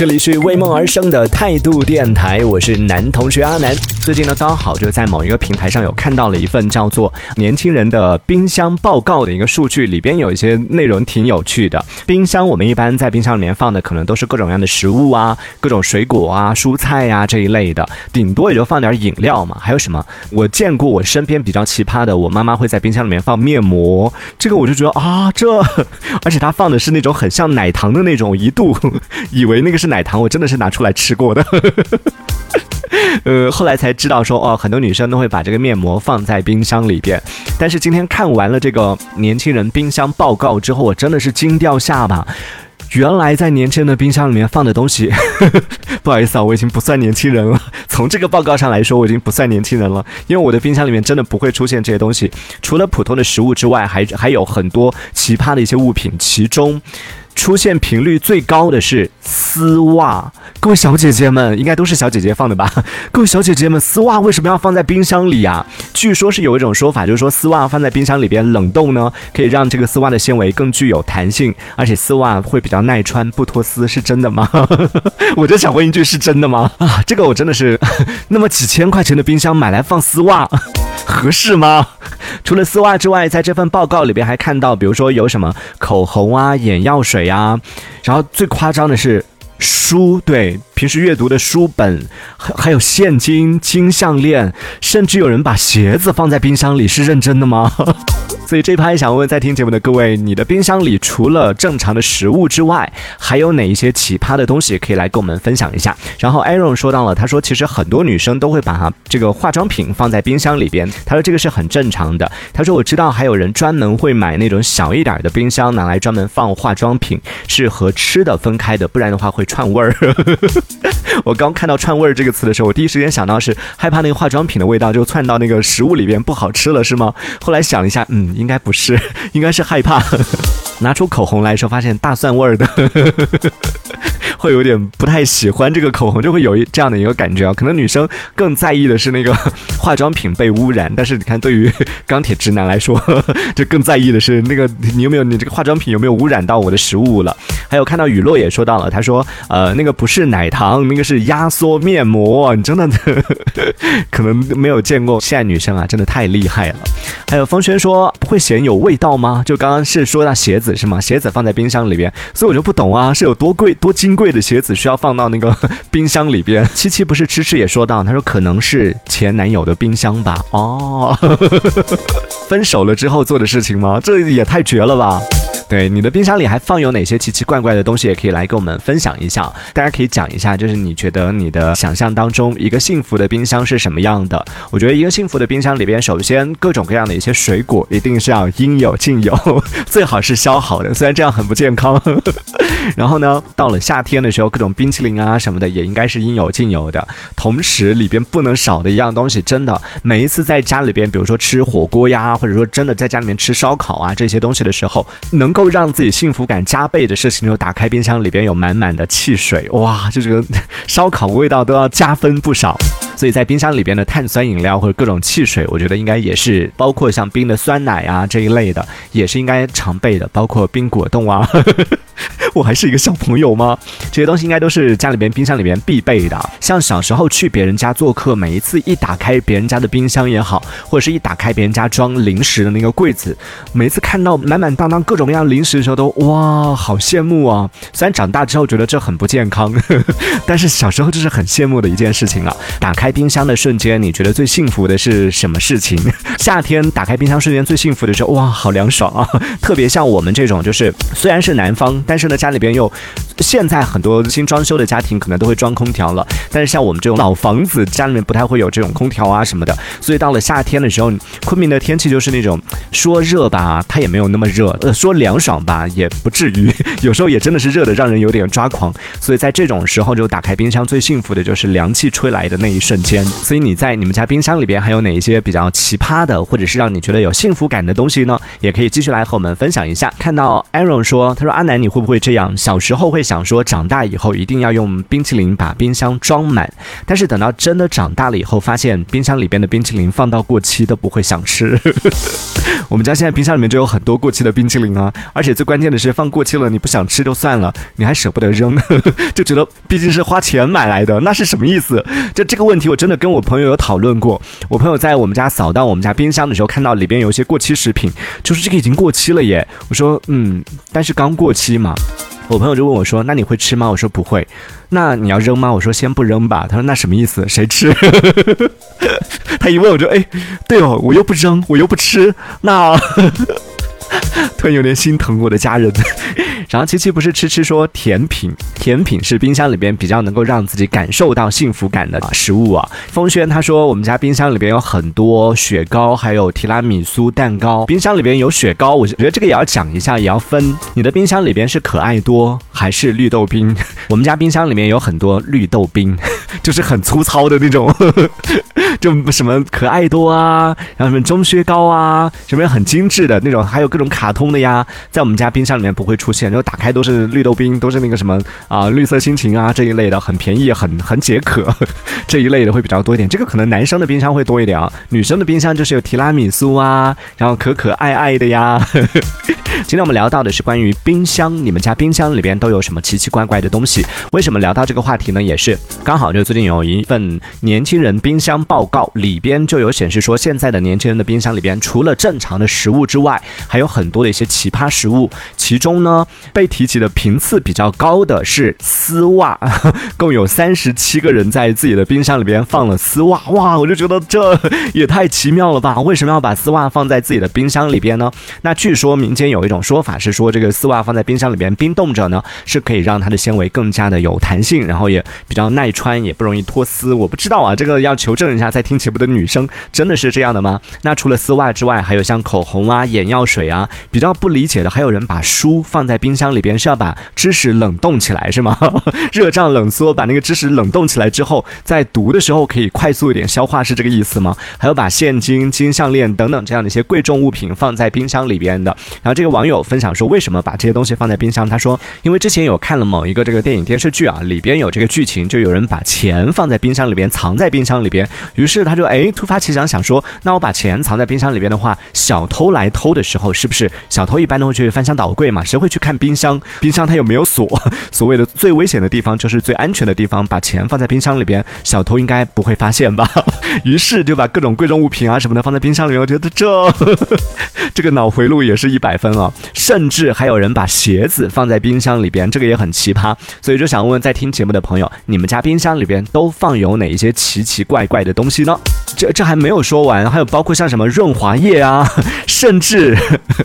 这里是为梦而生的态度电台，我是男同学阿南。最近呢，刚好就在某一个平台上有看到了一份叫做《年轻人的冰箱报告》的一个数据，里边有一些内容挺有趣的。冰箱我们一般在冰箱里面放的可能都是各种各样的食物啊，各种水果啊、蔬菜呀这一类的，顶多也就放点饮料嘛。还有什么？我见过我身边比较奇葩的，我妈妈会在冰箱里面放面膜，这个我就觉得啊，这而且她放的是那种很像奶糖的那种，一度以为那个是奶糖，我真的是拿出来吃过的。呃，后来才知道说哦，很多女生都会把这个面膜放在冰箱里边。但是今天看完了这个年轻人冰箱报告之后，我真的是惊掉下巴。原来在年轻人的冰箱里面放的东西，不好意思啊，我已经不算年轻人了。从这个报告上来说，我已经不算年轻人了，因为我的冰箱里面真的不会出现这些东西。除了普通的食物之外，还还有很多奇葩的一些物品，其中。出现频率最高的是丝袜，各位小姐姐们应该都是小姐姐放的吧？各位小姐姐们，丝袜为什么要放在冰箱里呀？据说是有一种说法，就是说丝袜放在冰箱里边冷冻呢，可以让这个丝袜的纤维更具有弹性，而且丝袜会比较耐穿，不脱丝，是真的吗？我就想问一句，是真的吗？啊，这个我真的是，那么几千块钱的冰箱买来放丝袜，合适吗？除了丝袜之外，在这份报告里边还看到，比如说有什么口红啊、眼药水啊，然后最夸张的是书，对，平时阅读的书本，还还有现金、金项链，甚至有人把鞋子放在冰箱里，是认真的吗？所以这一拍想问在听节目的各位，你的冰箱里除了正常的食物之外，还有哪一些奇葩的东西可以来跟我们分享一下？然后 Aaron 说到了，他说其实很多女生都会把这个化妆品放在冰箱里边，他说这个是很正常的。他说我知道还有人专门会买那种小一点的冰箱，拿来专门放化妆品，是和吃的分开的，不然的话会串味儿。我刚看到“串味儿”这个词的时候，我第一时间想到是害怕那个化妆品的味道就窜到那个食物里边不好吃了，是吗？后来想一下，嗯。应该不是，应该是害怕。拿出口红来时候，发现大蒜味儿的。会有点不太喜欢这个口红，就会有一这样的一个感觉啊。可能女生更在意的是那个化妆品被污染，但是你看，对于钢铁直男来说，就更在意的是那个你有没有你这个化妆品有没有污染到我的食物了。还有看到雨落也说到了，他说呃那个不是奶糖，那个是压缩面膜。你真的可能没有见过，现在女生啊真的太厉害了。还有风轩说不会嫌有味道吗？就刚刚是说到鞋子是吗？鞋子放在冰箱里边，所以我就不懂啊，是有多贵多金贵。的鞋子需要放到那个 冰箱里边。七七不是迟迟也说到，他说可能是前男友的冰箱吧。哦，分手了之后做的事情吗？这也太绝了吧！对，你的冰箱里还放有哪些奇奇怪怪的东西，也可以来跟我们分享一下。大家可以讲一下，就是你觉得你的想象当中一个幸福的冰箱是什么样的？我觉得一个幸福的冰箱里边，首先各种各样的一些水果一定是要应有尽有，最好是削好的，虽然这样很不健康。然后呢，到了夏天的时候，各种冰淇淋啊什么的也应该是应有尽有的。同时，里边不能少的一样东西，真的每一次在家里边，比如说吃火锅呀，或者说真的在家里面吃烧烤啊这些东西的时候，能够。让自己幸福感加倍的事情，就打开冰箱里边有满满的汽水，哇，就这个 烧烤味道都要加分不少。所以在冰箱里边的碳酸饮料或者各种汽水，我觉得应该也是包括像冰的酸奶啊这一类的，也是应该常备的，包括冰果冻啊。我还是一个小朋友吗？这些东西应该都是家里边冰箱里边必备的。像小时候去别人家做客，每一次一打开别人家的冰箱也好，或者是一打开别人家装零食的那个柜子，每次看到满满当当各种各样零食的时候，都哇，好羡慕啊！虽然长大之后觉得这很不健康，但是小时候这是很羡慕的一件事情啊。打开冰箱的瞬间，你觉得最幸福的是什么事情？夏天打开冰箱瞬间最幸福的时候，哇，好凉爽啊！特别像我们这种，就是虽然是南方，但是呢。家里边又，现在很多新装修的家庭可能都会装空调了，但是像我们这种老房子，家里面不太会有这种空调啊什么的，所以到了夏天的时候，昆明的天气就是那种说热吧，它也没有那么热；呃，说凉爽吧，也不至于，有时候也真的是热的让人有点抓狂。所以在这种时候，就打开冰箱最幸福的就是凉气吹来的那一瞬间。所以你在你们家冰箱里边还有哪一些比较奇葩的，或者是让你觉得有幸福感的东西呢？也可以继续来和我们分享一下。看到 Aaron 说，他说阿南你会不会这？这样，小时候会想说长大以后一定要用冰淇淋把冰箱装满，但是等到真的长大了以后，发现冰箱里边的冰淇淋放到过期都不会想吃。我们家现在冰箱里面就有很多过期的冰淇淋啊，而且最关键的是放过期了你不想吃就算了，你还舍不得扔，就觉得毕竟是花钱买来的，那是什么意思？就这个问题我真的跟我朋友有讨论过。我朋友在我们家扫荡我们家冰箱的时候，看到里边有一些过期食品，就是这个已经过期了耶。我说嗯，但是刚过期嘛。我朋友就问我说：“那你会吃吗？”我说：“不会。”那你要扔吗？我说：“先不扔吧。”他说：“那什么意思？谁吃？” 他一问我就哎，对哦，我又不扔，我又不吃，那 突然有点心疼我的家人。然后七七不是吃吃说甜品，甜品是冰箱里边比较能够让自己感受到幸福感的食物啊。风轩他说我们家冰箱里边有很多雪糕，还有提拉米苏蛋糕。冰箱里边有雪糕，我觉得这个也要讲一下，也要分你的冰箱里边是可爱多还是绿豆冰。我们家冰箱里面有很多绿豆冰，就是很粗糙的那种，就什么可爱多啊，然后什么中薛高啊，什么很精致的那种，还有各种卡通的呀，在我们家冰箱里面不会出现。打开都是绿豆冰，都是那个什么啊，绿色心情啊这一类的，很便宜，很很解渴 这一类的会比较多一点。这个可能男生的冰箱会多一点啊，女生的冰箱就是有提拉米苏啊，然后可可爱爱的呀。呵 呵今天我们聊到的是关于冰箱，你们家冰箱里边都有什么奇奇怪怪的东西？为什么聊到这个话题呢？也是刚好就最近有一份年轻人冰箱报报告，里边就有显示说，现在的年轻人的冰箱里边，除了正常的食物之外，还有很多的一些奇葩食物，其中呢。被提起的频次比较高的是丝袜，共有三十七个人在自己的冰箱里边放了丝袜。哇，我就觉得这也太奇妙了吧！为什么要把丝袜放在自己的冰箱里边呢？那据说民间有一种说法是说，这个丝袜放在冰箱里边冰冻着呢，是可以让它的纤维更加的有弹性，然后也比较耐穿，也不容易脱丝。我不知道啊，这个要求证一下。在听节目的女生真的是这样的吗？那除了丝袜之外，还有像口红啊、眼药水啊，比较不理解的还有人把书放在冰。箱里边是要把知识冷冻起来是吗？热胀冷缩，把那个知识冷冻起来之后，在读的时候可以快速一点消化，是这个意思吗？还有把现金、金项链等等这样的一些贵重物品放在冰箱里边的。然后这个网友分享说，为什么把这些东西放在冰箱？他说，因为之前有看了某一个这个电影电视剧啊，里边有这个剧情，就有人把钱放在冰箱里边，藏在冰箱里边。于是他就哎突发奇想，想说，那我把钱藏在冰箱里边的话，小偷来偷的时候，是不是小偷一般都会去翻箱倒柜嘛？谁会去看冰？箱，冰箱它有没有锁？所谓的最危险的地方就是最安全的地方，把钱放在冰箱里边，小偷应该不会发现吧？于是就把各种贵重物品啊什么的放在冰箱里面。我觉得这这个脑回路也是一百分啊！甚至还有人把鞋子放在冰箱里边，这个也很奇葩。所以就想问问在听节目的朋友，你们家冰箱里边都放有哪一些奇奇怪怪的东东西呢？这这还没有说完，还有包括像什么润滑液啊，甚至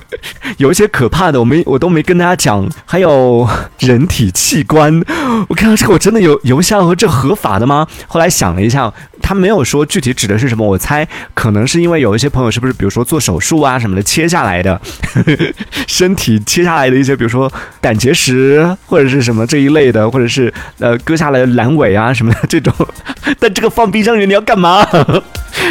有一些可怕的，我没我都没跟大家讲。还有人体器官，我看到这个我真的有有想说这合法的吗？后来想了一下，他没有说具体指的是什么，我猜可能是因为有一些朋友是不是比如说做手术啊什么的切下来的身体切下来的一些，比如说胆结石或者是什么这一类的，或者是呃割下来的阑尾啊什么的这种，但这个放冰箱里面你要干嘛？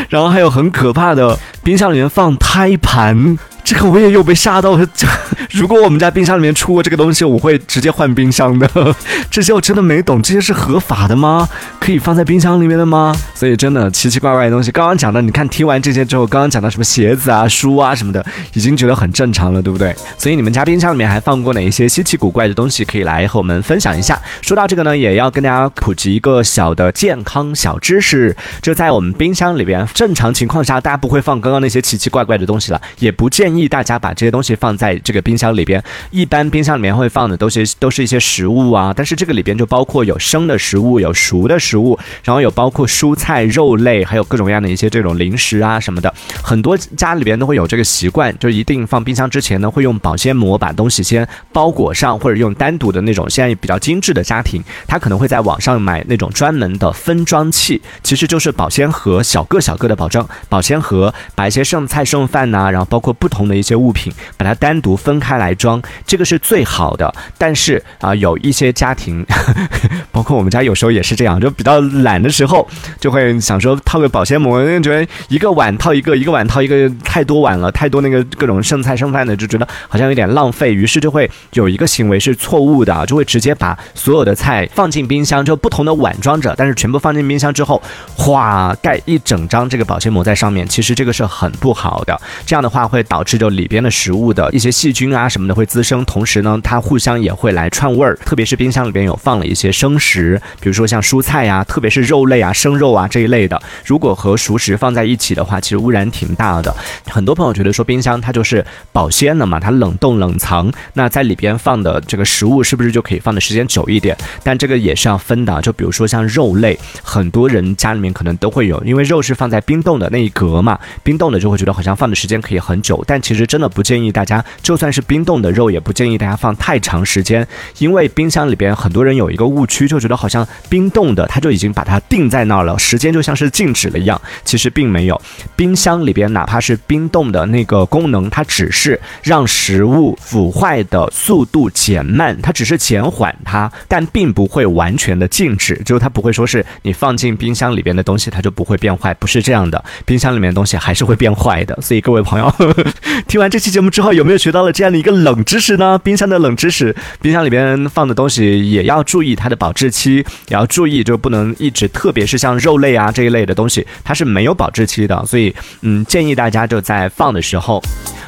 然后还有很可怕的冰箱里面放胎盘。这个我也有被吓到了。如果我们家冰箱里面出过这个东西，我会直接换冰箱的。这些我真的没懂，这些是合法的吗？可以放在冰箱里面的吗？所以真的奇奇怪怪的东西。刚刚讲的，你看听完这些之后，刚刚讲到什么鞋子啊、书啊什么的，已经觉得很正常了，对不对？所以你们家冰箱里面还放过哪一些稀奇古怪的东西？可以来和我们分享一下。说到这个呢，也要跟大家普及一个小的健康小知识：就在我们冰箱里边，正常情况下大家不会放刚刚那些奇奇怪怪的东西了，也不建议。建议大家把这些东西放在这个冰箱里边。一般冰箱里面会放的都是都是一些食物啊，但是这个里边就包括有生的食物，有熟的食物，然后有包括蔬菜、肉类，还有各种各样的一些这种零食啊什么的。很多家里边都会有这个习惯，就一定放冰箱之前呢，会用保鲜膜把东西先包裹上，或者用单独的那种。现在比较精致的家庭，他可能会在网上买那种专门的分装器，其实就是保鲜盒，小个小个的保证保鲜盒，把一些剩菜剩饭呐，然后包括不同。的一些物品，把它单独分开来装，这个是最好的。但是啊，有一些家庭，包括我们家有时候也是这样，就比较懒的时候，就会想说套个保鲜膜，因为觉得一个碗套一个，一个碗套一个，太多碗了，太多那个各种剩菜剩饭的，就觉得好像有点浪费，于是就会有一个行为是错误的，就会直接把所有的菜放进冰箱，就不同的碗装着，但是全部放进冰箱之后，哗盖一整张这个保鲜膜在上面，其实这个是很不好的，这样的话会导致这就里边的食物的一些细菌啊什么的会滋生，同时呢，它互相也会来串味儿，特别是冰箱里边有放了一些生食，比如说像蔬菜呀，特别是肉类啊、生肉啊这一类的，如果和熟食放在一起的话，其实污染挺大的。很多朋友觉得说冰箱它就是保鲜的嘛，它冷冻冷藏，那在里边放的这个食物是不是就可以放的时间久一点？但这个也是要分的，就比如说像肉类，很多人家里面可能都会有，因为肉是放在冰冻的那一格嘛，冰冻的就会觉得好像放的时间可以很久，但其实真的不建议大家，就算是冰冻的肉，也不建议大家放太长时间，因为冰箱里边很多人有一个误区，就觉得好像冰冻的它就已经把它定在那儿了，时间就像是静止了一样，其实并没有。冰箱里边哪怕是冰冻的那个功能，它只是让食物腐坏的速度减慢，它只是减缓它，但并不会完全的静止，就是它不会说是你放进冰箱里边的东西它就不会变坏，不是这样的，冰箱里面的东西还是会变坏的。所以各位朋友，听完这期节目之后，有没有学到了这样的一个冷知识呢？冰箱的冷知识，冰箱里边放的东西也要注意它的保质期，也要注意就不能一直，特别是像肉类啊这一类的东西，它是没有保质期的，所以嗯，建议大家就在放的时候。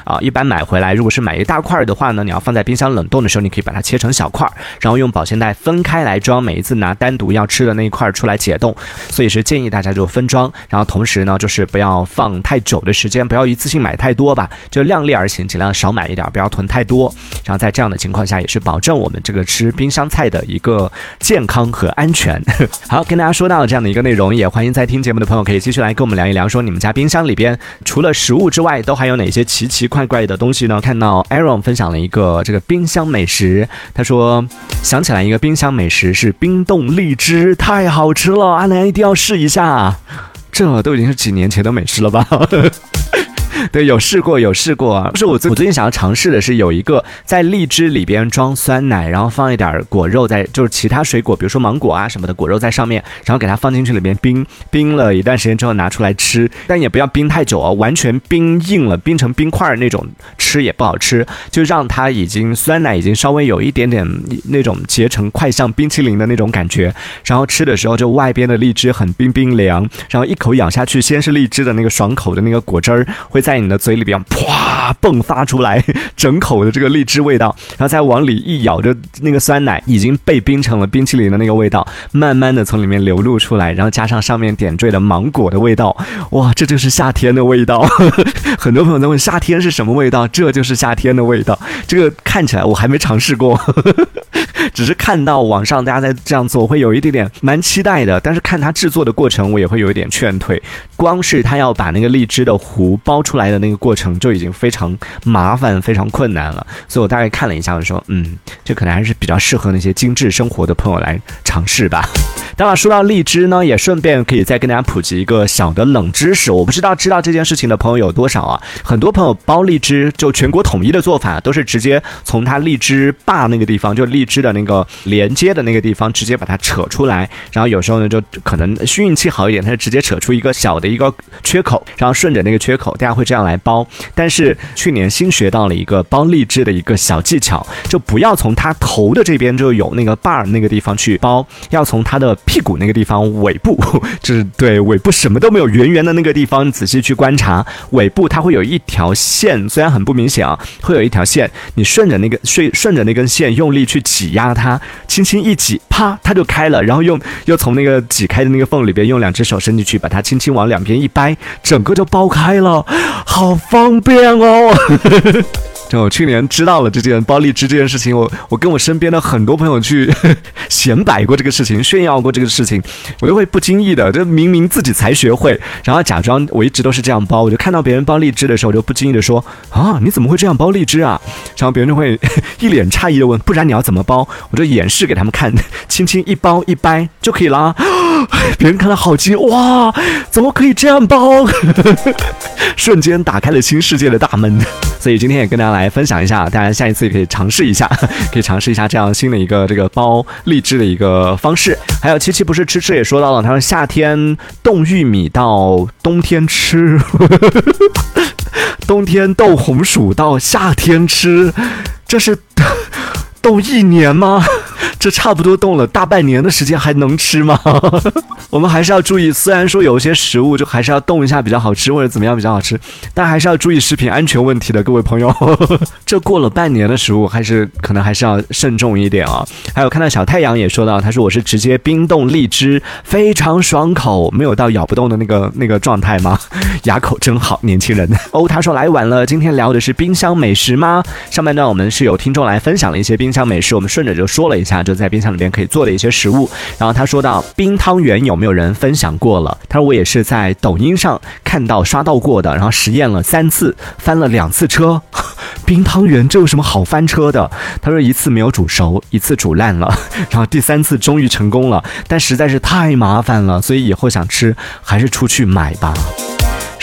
啊，一般买回来，如果是买一大块的话呢，你要放在冰箱冷冻的时候，你可以把它切成小块，然后用保鲜袋分开来装。每一次拿单独要吃的那一块出来解冻，所以是建议大家就分装。然后同时呢，就是不要放太久的时间，不要一次性买太多吧，就量力而行，尽量少买一点，不要囤太多。然后在这样的情况下，也是保证我们这个吃冰箱菜的一个健康和安全。好，跟大家说到了这样的一个内容，也欢迎在听节目的朋友可以继续来跟我们聊一聊，说你们家冰箱里边除了食物之外，都还有哪些奇奇怪。怪的东西呢？看到 Aaron 分享了一个这个冰箱美食，他说想起来一个冰箱美食是冰冻荔枝，太好吃了，阿南一定要试一下。这都已经是几年前的美食了吧？对，有试过，有试过啊。不是我最我最近想要尝试的是有一个在荔枝里边装酸奶，然后放一点果肉在，就是其他水果，比如说芒果啊什么的果肉在上面，然后给它放进去里面冰冰了一段时间之后拿出来吃，但也不要冰太久哦，完全冰硬了，冰成冰块那种吃也不好吃，就让它已经酸奶已经稍微有一点点那种结成快像冰淇淋的那种感觉，然后吃的时候就外边的荔枝很冰冰凉，然后一口咬下去，先是荔枝的那个爽口的那个果汁儿会。在在你的嘴里边，啪迸发出来 整口的这个荔枝味道，然后再往里一咬，就那个酸奶已经被冰成了冰淇淋的那个味道，慢慢的从里面流露出来，然后加上上面点缀的芒果的味道，哇，这就是夏天的味道。很多朋友在问夏天是什么味道，这就是夏天的味道。这个看起来我还没尝试过，只是看到网上大家在这样做，会有一点点蛮期待的。但是看它制作的过程，我也会有一点劝退。光是他要把那个荔枝的核包出。来的那个过程就已经非常麻烦、非常困难了，所以我大概看了一下，我说，嗯，这可能还是比较适合那些精致生活的朋友来尝试吧。当然，说到荔枝呢，也顺便可以再跟大家普及一个小的冷知识。我不知道知道这件事情的朋友有多少啊？很多朋友剥荔枝，就全国统一的做法都是直接从它荔枝坝那个地方，就荔枝的那个连接的那个地方，直接把它扯出来。然后有时候呢，就可能运气好一点，它就直接扯出一个小的一个缺口，然后顺着那个缺口，大家会这样来包。但是去年新学到了一个包荔枝的一个小技巧，就不要从它头的这边就有那个把儿那个地方去包，要从它的。屁股那个地方，尾部 就是对尾部什么都没有，圆圆的那个地方，仔细去观察尾部，它会有一条线，虽然很不明显啊，会有一条线，你顺着那个顺顺着那根线用力去挤压它，轻轻一挤，啪，它就开了，然后用又从那个挤开的那个缝里边用两只手伸进去，把它轻轻往两边一掰，整个就剥开了，好方便哦。就我去年知道了这件包荔枝这件事情，我我跟我身边的很多朋友去 显摆过这个事情，炫耀过这个事情，我就会不经意的，就明明自己才学会，然后假装我一直都是这样包，我就看到别人包荔枝的时候，我就不经意的说啊，你怎么会这样包荔枝啊？然后别人就会 一脸诧异的问，不然你要怎么包？我就演示给他们看，轻轻一包一掰就可以啦。别人看到好奇，哇，怎么可以这样包？瞬间打开了新世界的大门。所以今天也跟大家来分享一下，大家下一次也可以尝试一下，可以尝试一下这样新的一个这个包荔枝的一个方式。还有七七不是吃吃也说到了，他说夏天冻玉米到冬天吃，冬天冻红薯到夏天吃，这是冻一年吗？这差不多冻了大半年的时间，还能吃吗？我们还是要注意，虽然说有些食物就还是要冻一下比较好吃，或者怎么样比较好吃，但还是要注意食品安全问题的，各位朋友。这过了半年的食物，还是可能还是要慎重一点啊。还有看到小太阳也说到，他说我是直接冰冻荔枝，非常爽口，没有到咬不动的那个那个状态吗？牙口真好，年轻人。哦，他说来晚了，今天聊的是冰箱美食吗？上半段我们是有听众来分享了一些冰箱美食，我们顺着就说了一下。就在冰箱里边可以做的一些食物，然后他说到冰汤圆有没有人分享过了？他说我也是在抖音上看到刷到过的，然后实验了三次，翻了两次车。冰汤圆这有什么好翻车的？他说一次没有煮熟，一次煮烂了，然后第三次终于成功了，但实在是太麻烦了，所以以后想吃还是出去买吧。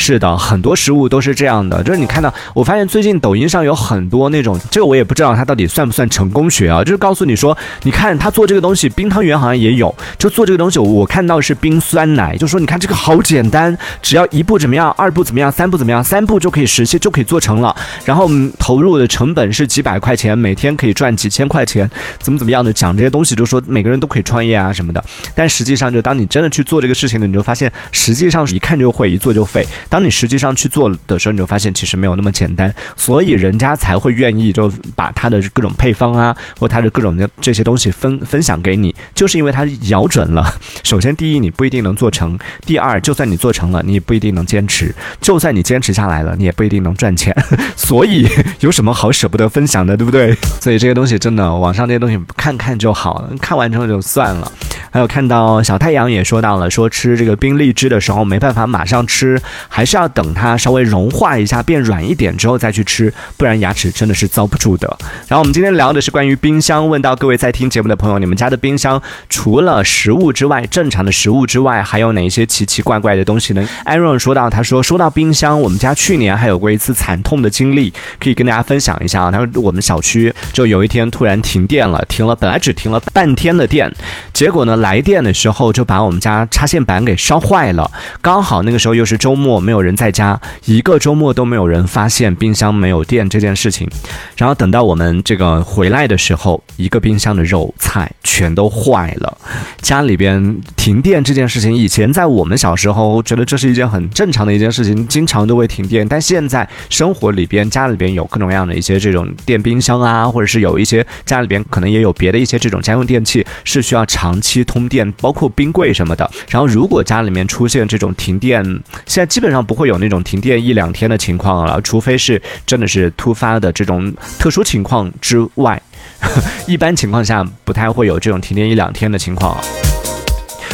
是的，很多食物都是这样的，就是你看到，我发现最近抖音上有很多那种，这个我也不知道它到底算不算成功学啊，就是告诉你说，你看他做这个东西，冰汤圆好像也有，就做这个东西，我看到是冰酸奶，就说你看这个好简单，只要一步怎么样，二步怎么样，三步怎么样，三步就可以实现，就可以做成了，然后投入的成本是几百块钱，每天可以赚几千块钱，怎么怎么样的讲这些东西，就说每个人都可以创业啊什么的，但实际上就当你真的去做这个事情呢，你就发现实际上一看就会，一做就废。当你实际上去做的时候，你就发现其实没有那么简单，所以人家才会愿意就把他的各种配方啊，或他的各种的这些东西分分享给你，就是因为他咬准了。首先，第一，你不一定能做成；第二，就算你做成了，你也不一定能坚持；就算你坚持下来了，你也不一定能赚钱。所以，有什么好舍不得分享的，对不对？所以这些东西真的，网上这些东西看看就好了，看完之后就算了。还有看到小太阳也说到了，说吃这个冰荔枝的时候没办法马上吃，还是要等它稍微融化一下，变软一点之后再去吃，不然牙齿真的是遭不住的。然后我们今天聊的是关于冰箱，问到各位在听节目的朋友，你们家的冰箱除了食物之外，正常的食物之外，还有哪一些奇奇怪怪的东西呢？Aaron 说到，他说说到冰箱，我们家去年还有过一次惨痛的经历，可以跟大家分享一下啊。他说我们小区就有一天突然停电了，停了本来只停了半天的电，结果呢？来电的时候就把我们家插线板给烧坏了，刚好那个时候又是周末，没有人在家，一个周末都没有人发现冰箱没有电这件事情。然后等到我们这个回来的时候，一个冰箱的肉菜全都坏了。家里边停电这件事情，以前在我们小时候觉得这是一件很正常的一件事情，经常都会停电。但现在生活里边，家里边有各种各样的一些这种电冰箱啊，或者是有一些家里边可能也有别的一些这种家用电器，是需要长期。通电包括冰柜什么的，然后如果家里面出现这种停电，现在基本上不会有那种停电一两天的情况了，除非是真的是突发的这种特殊情况之外，一般情况下不太会有这种停电一两天的情况。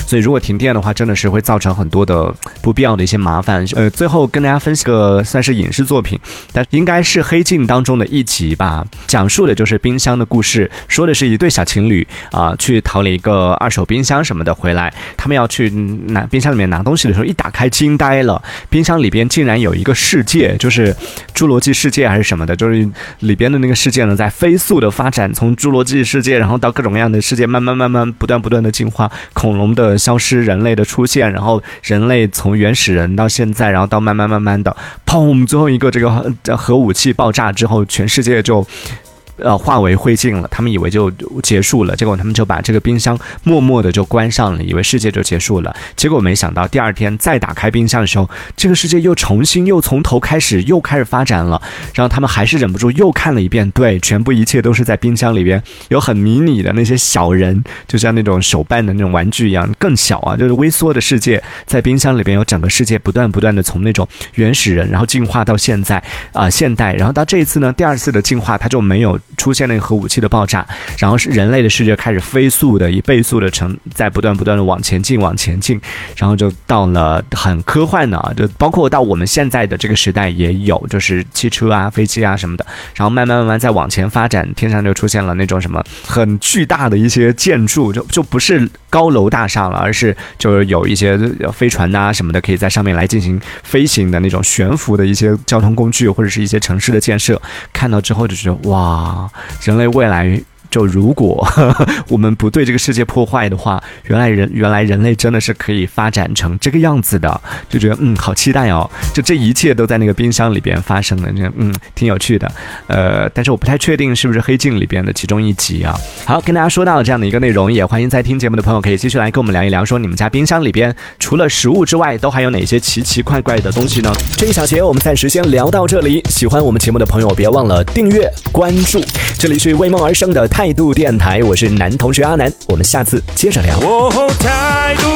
所以，如果停电的话，真的是会造成很多的不必要的一些麻烦。呃，最后跟大家分析个算是影视作品，但应该是《黑镜》当中的一集吧，讲述的就是冰箱的故事，说的是一对小情侣啊，去淘了一个二手冰箱什么的回来，他们要去拿冰箱里面拿东西的时候，一打开惊呆了，冰箱里边竟然有一个世界，就是侏罗纪世界还是什么的，就是里边的那个世界呢，在飞速的发展，从侏罗纪世界，然后到各种各样的世界，慢慢慢慢不断不断的进化，恐龙的。消失，人类的出现，然后人类从原始人到现在，然后到慢慢慢慢的，砰，最后一个这个核武器爆炸之后，全世界就。呃，化为灰烬了。他们以为就结束了，结果他们就把这个冰箱默默的就关上了，以为世界就结束了。结果没想到第二天再打开冰箱的时候，这个世界又重新又从头开始又开始发展了。然后他们还是忍不住又看了一遍，对，全部一切都是在冰箱里边，有很迷你的那些小人，就像那种手办的那种玩具一样，更小啊，就是微缩的世界，在冰箱里边有整个世界不断不断的从那种原始人，然后进化到现在啊现代，然后到这一次呢，第二次的进化，它就没有。出现那个核武器的爆炸，然后是人类的世界开始飞速的以倍速的成在不断不断的往前进往前进，然后就到了很科幻的啊，就包括到我们现在的这个时代也有，就是汽车啊、飞机啊什么的，然后慢慢慢慢再往前发展，天上就出现了那种什么很巨大的一些建筑，就就不是高楼大厦了，而是就是有一些飞船呐什么的，可以在上面来进行飞行的那种悬浮的一些交通工具或者是一些城市的建设，看到之后就觉得哇。人类未来。就如果 我们不对这个世界破坏的话，原来人原来人类真的是可以发展成这个样子的，就觉得嗯好期待哦！就这一切都在那个冰箱里边发生的，嗯挺有趣的。呃，但是我不太确定是不是黑镜里边的其中一集啊。好，跟大家说到这样的一个内容，也欢迎在听节目的朋友可以继续来跟我们聊一聊，说你们家冰箱里边除了食物之外，都还有哪些奇奇怪怪的东西呢？这一小节我们暂时先聊到这里。喜欢我们节目的朋友，别忘了订阅关注。这里是为梦而生的。态度电台，我是男同学阿南，我们下次接着聊。哦，态度。